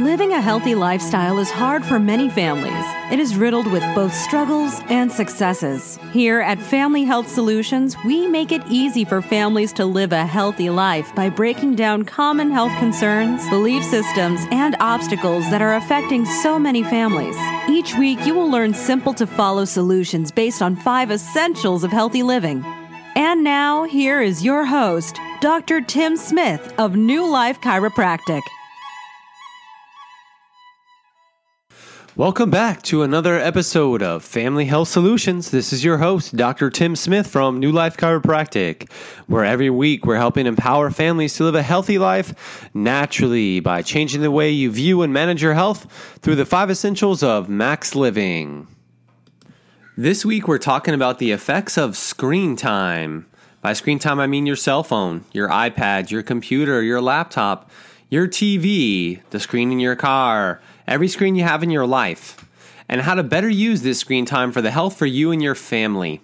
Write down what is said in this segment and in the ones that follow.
Living a healthy lifestyle is hard for many families. It is riddled with both struggles and successes. Here at Family Health Solutions, we make it easy for families to live a healthy life by breaking down common health concerns, belief systems, and obstacles that are affecting so many families. Each week, you will learn simple to follow solutions based on five essentials of healthy living. And now, here is your host, Dr. Tim Smith of New Life Chiropractic. Welcome back to another episode of Family Health Solutions. This is your host, Dr. Tim Smith from New Life Chiropractic, where every week we're helping empower families to live a healthy life naturally by changing the way you view and manage your health through the five essentials of max living. This week we're talking about the effects of screen time. By screen time, I mean your cell phone, your iPad, your computer, your laptop, your TV, the screen in your car every screen you have in your life, and how to better use this screen time for the health for you and your family.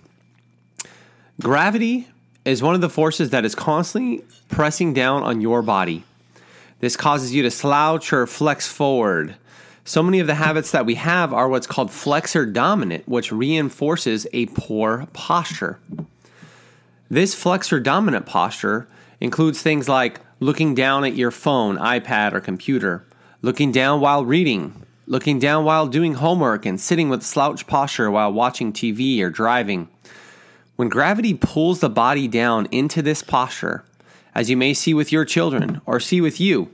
Gravity is one of the forces that is constantly pressing down on your body. This causes you to slouch or flex forward. So many of the habits that we have are what's called flexor dominant, which reinforces a poor posture. This flexor dominant posture includes things like looking down at your phone, iPad, or computer, looking down while reading, looking down while doing homework, and sitting with slouch posture while watching TV or driving. When gravity pulls the body down into this posture, as you may see with your children or see with you,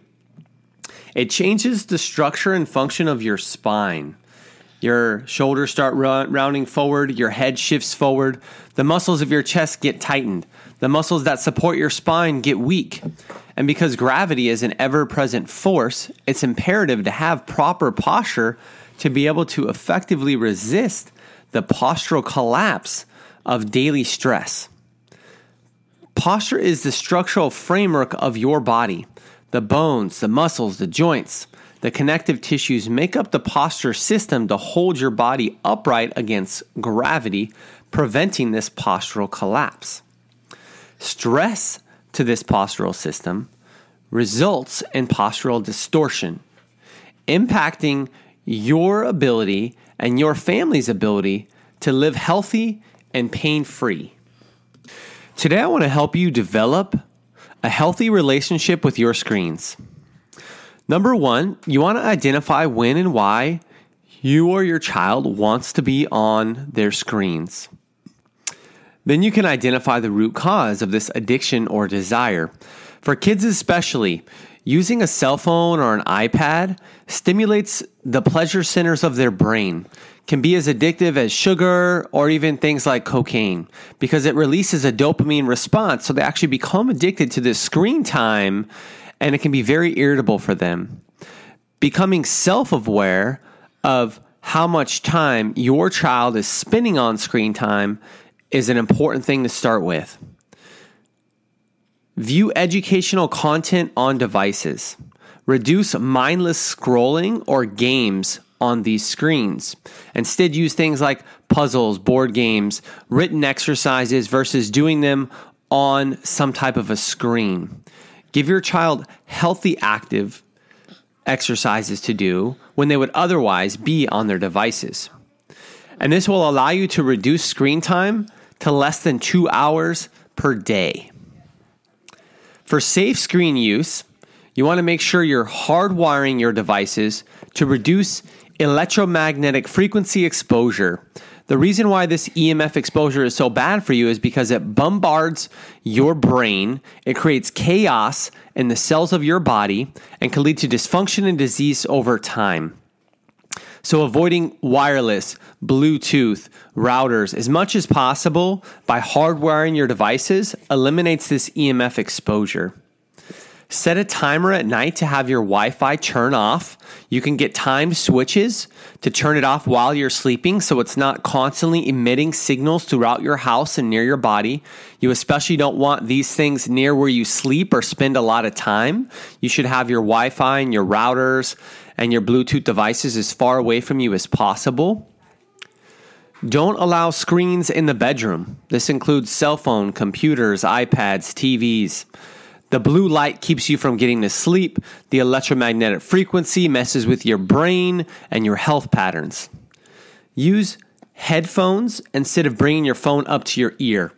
it changes the structure and function of your spine. Your shoulders start rounding forward, your head shifts forward, the muscles of your chest get tightened, the muscles that support your spine get weak. And because gravity is an ever present force, it's imperative to have proper posture to be able to effectively resist the postural collapse of daily stress. Posture is the structural framework of your body. The bones, the muscles, the joints, the connective tissues make up the posture system to hold your body upright against gravity, preventing this postural collapse. Stress to this postural system results in postural distortion, impacting your ability and your family's ability to live healthy and pain free. Today, I want to help you develop a healthy relationship with your screens. Number one, you want to identify when and why you or your child wants to be on their screens. Then you can identify the root cause of this addiction or desire. For kids, especially, using a cell phone or an iPad stimulates the pleasure centers of their brain, can be as addictive as sugar or even things like cocaine because it releases a dopamine response. So they actually become addicted to this screen time and it can be very irritable for them. Becoming self aware of how much time your child is spending on screen time is an important thing to start with. View educational content on devices. Reduce mindless scrolling or games on these screens. Instead, use things like puzzles, board games, written exercises versus doing them on some type of a screen. Give your child healthy, active exercises to do when they would otherwise be on their devices. And this will allow you to reduce screen time to less than two hours per day. For safe screen use, you want to make sure you're hardwiring your devices to reduce electromagnetic frequency exposure. The reason why this EMF exposure is so bad for you is because it bombards your brain, it creates chaos in the cells of your body, and can lead to dysfunction and disease over time. So, avoiding wireless, Bluetooth, routers as much as possible by hardwiring your devices eliminates this EMF exposure. Set a timer at night to have your Wi Fi turn off. You can get timed switches to turn it off while you're sleeping so it's not constantly emitting signals throughout your house and near your body. You especially don't want these things near where you sleep or spend a lot of time. You should have your Wi Fi and your routers and your Bluetooth devices as far away from you as possible. Don't allow screens in the bedroom. This includes cell phone, computers, iPads, TVs. The blue light keeps you from getting to sleep. The electromagnetic frequency messes with your brain and your health patterns. Use headphones instead of bringing your phone up to your ear.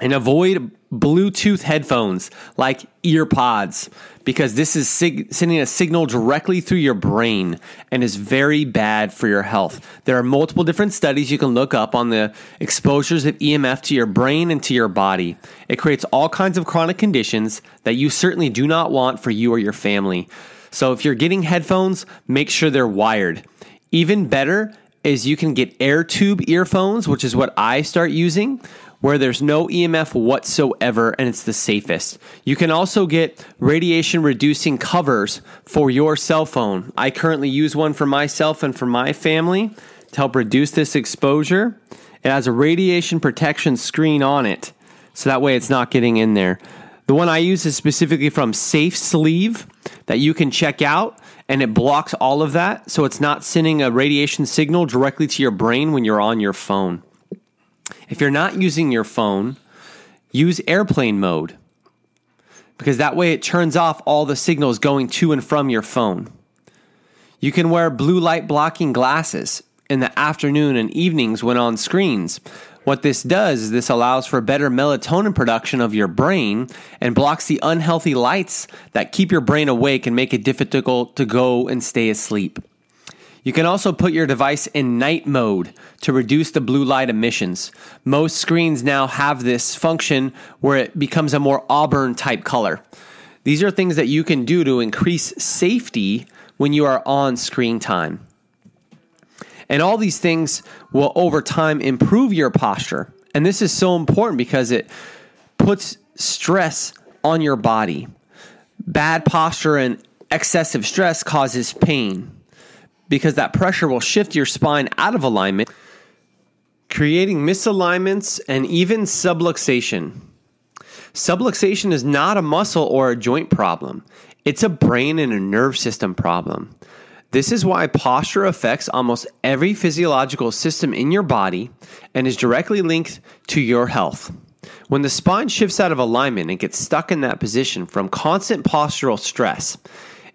And avoid Bluetooth headphones like earpods because this is sig- sending a signal directly through your brain and is very bad for your health. There are multiple different studies you can look up on the exposures of EMF to your brain and to your body. It creates all kinds of chronic conditions that you certainly do not want for you or your family. So if you're getting headphones, make sure they're wired. Even better is you can get air tube earphones, which is what I start using where there's no EMF whatsoever and it's the safest. You can also get radiation reducing covers for your cell phone. I currently use one for myself and for my family to help reduce this exposure. It has a radiation protection screen on it, so that way it's not getting in there. The one I use is specifically from Safe Sleeve that you can check out and it blocks all of that so it's not sending a radiation signal directly to your brain when you're on your phone. If you're not using your phone, use airplane mode because that way it turns off all the signals going to and from your phone. You can wear blue light blocking glasses in the afternoon and evenings when on screens. What this does is this allows for better melatonin production of your brain and blocks the unhealthy lights that keep your brain awake and make it difficult to go and stay asleep. You can also put your device in night mode to reduce the blue light emissions. Most screens now have this function where it becomes a more auburn type color. These are things that you can do to increase safety when you are on screen time. And all these things will over time improve your posture. And this is so important because it puts stress on your body. Bad posture and excessive stress causes pain because that pressure will shift your spine out of alignment, creating misalignments and even subluxation. Subluxation is not a muscle or a joint problem, it's a brain and a nerve system problem. This is why posture affects almost every physiological system in your body and is directly linked to your health. When the spine shifts out of alignment and gets stuck in that position from constant postural stress,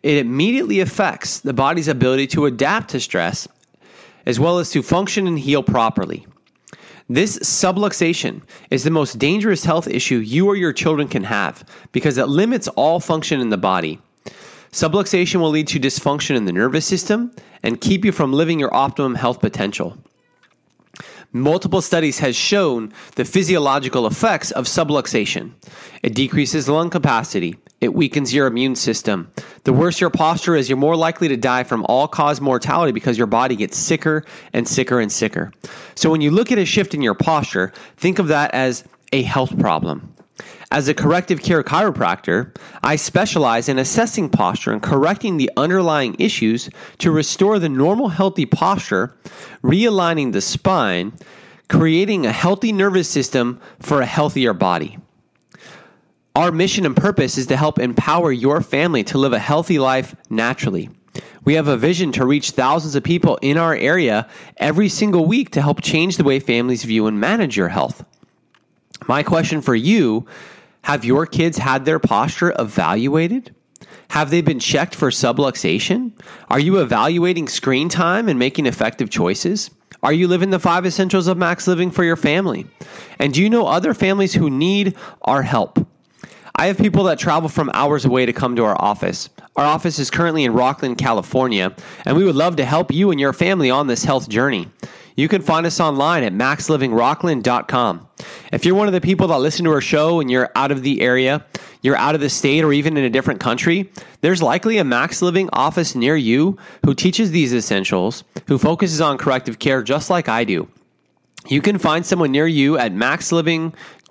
it immediately affects the body's ability to adapt to stress as well as to function and heal properly. This subluxation is the most dangerous health issue you or your children can have because it limits all function in the body. Subluxation will lead to dysfunction in the nervous system and keep you from living your optimum health potential. Multiple studies has shown the physiological effects of subluxation. It decreases lung capacity, it weakens your immune system. The worse your posture is, you're more likely to die from all cause mortality because your body gets sicker and sicker and sicker. So when you look at a shift in your posture, think of that as a health problem. As a corrective care chiropractor, I specialize in assessing posture and correcting the underlying issues to restore the normal healthy posture, realigning the spine, creating a healthy nervous system for a healthier body. Our mission and purpose is to help empower your family to live a healthy life naturally. We have a vision to reach thousands of people in our area every single week to help change the way families view and manage your health. My question for you have your kids had their posture evaluated? Have they been checked for subluxation? Are you evaluating screen time and making effective choices? Are you living the five essentials of max living for your family? And do you know other families who need our help? I have people that travel from hours away to come to our office. Our office is currently in Rocklin, California, and we would love to help you and your family on this health journey. You can find us online at maxlivingrocklin.com. If you're one of the people that listen to our show and you're out of the area, you're out of the state, or even in a different country, there's likely a Max Living office near you who teaches these essentials, who focuses on corrective care just like I do. You can find someone near you at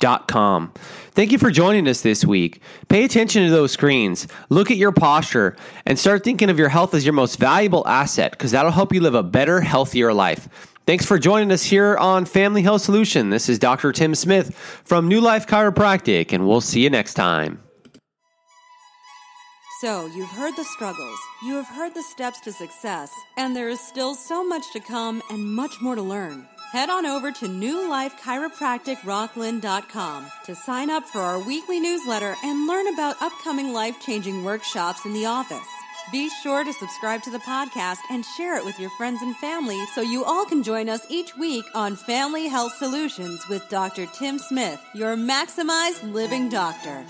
maxliving.com. Thank you for joining us this week. Pay attention to those screens, look at your posture, and start thinking of your health as your most valuable asset because that'll help you live a better, healthier life. Thanks for joining us here on Family Health Solution. This is Dr. Tim Smith from New Life Chiropractic, and we'll see you next time. So, you've heard the struggles, you have heard the steps to success, and there is still so much to come and much more to learn. Head on over to newlifechiropracticrocklin.com to sign up for our weekly newsletter and learn about upcoming life changing workshops in the office. Be sure to subscribe to the podcast and share it with your friends and family so you all can join us each week on Family Health Solutions with Dr. Tim Smith, your maximized living doctor.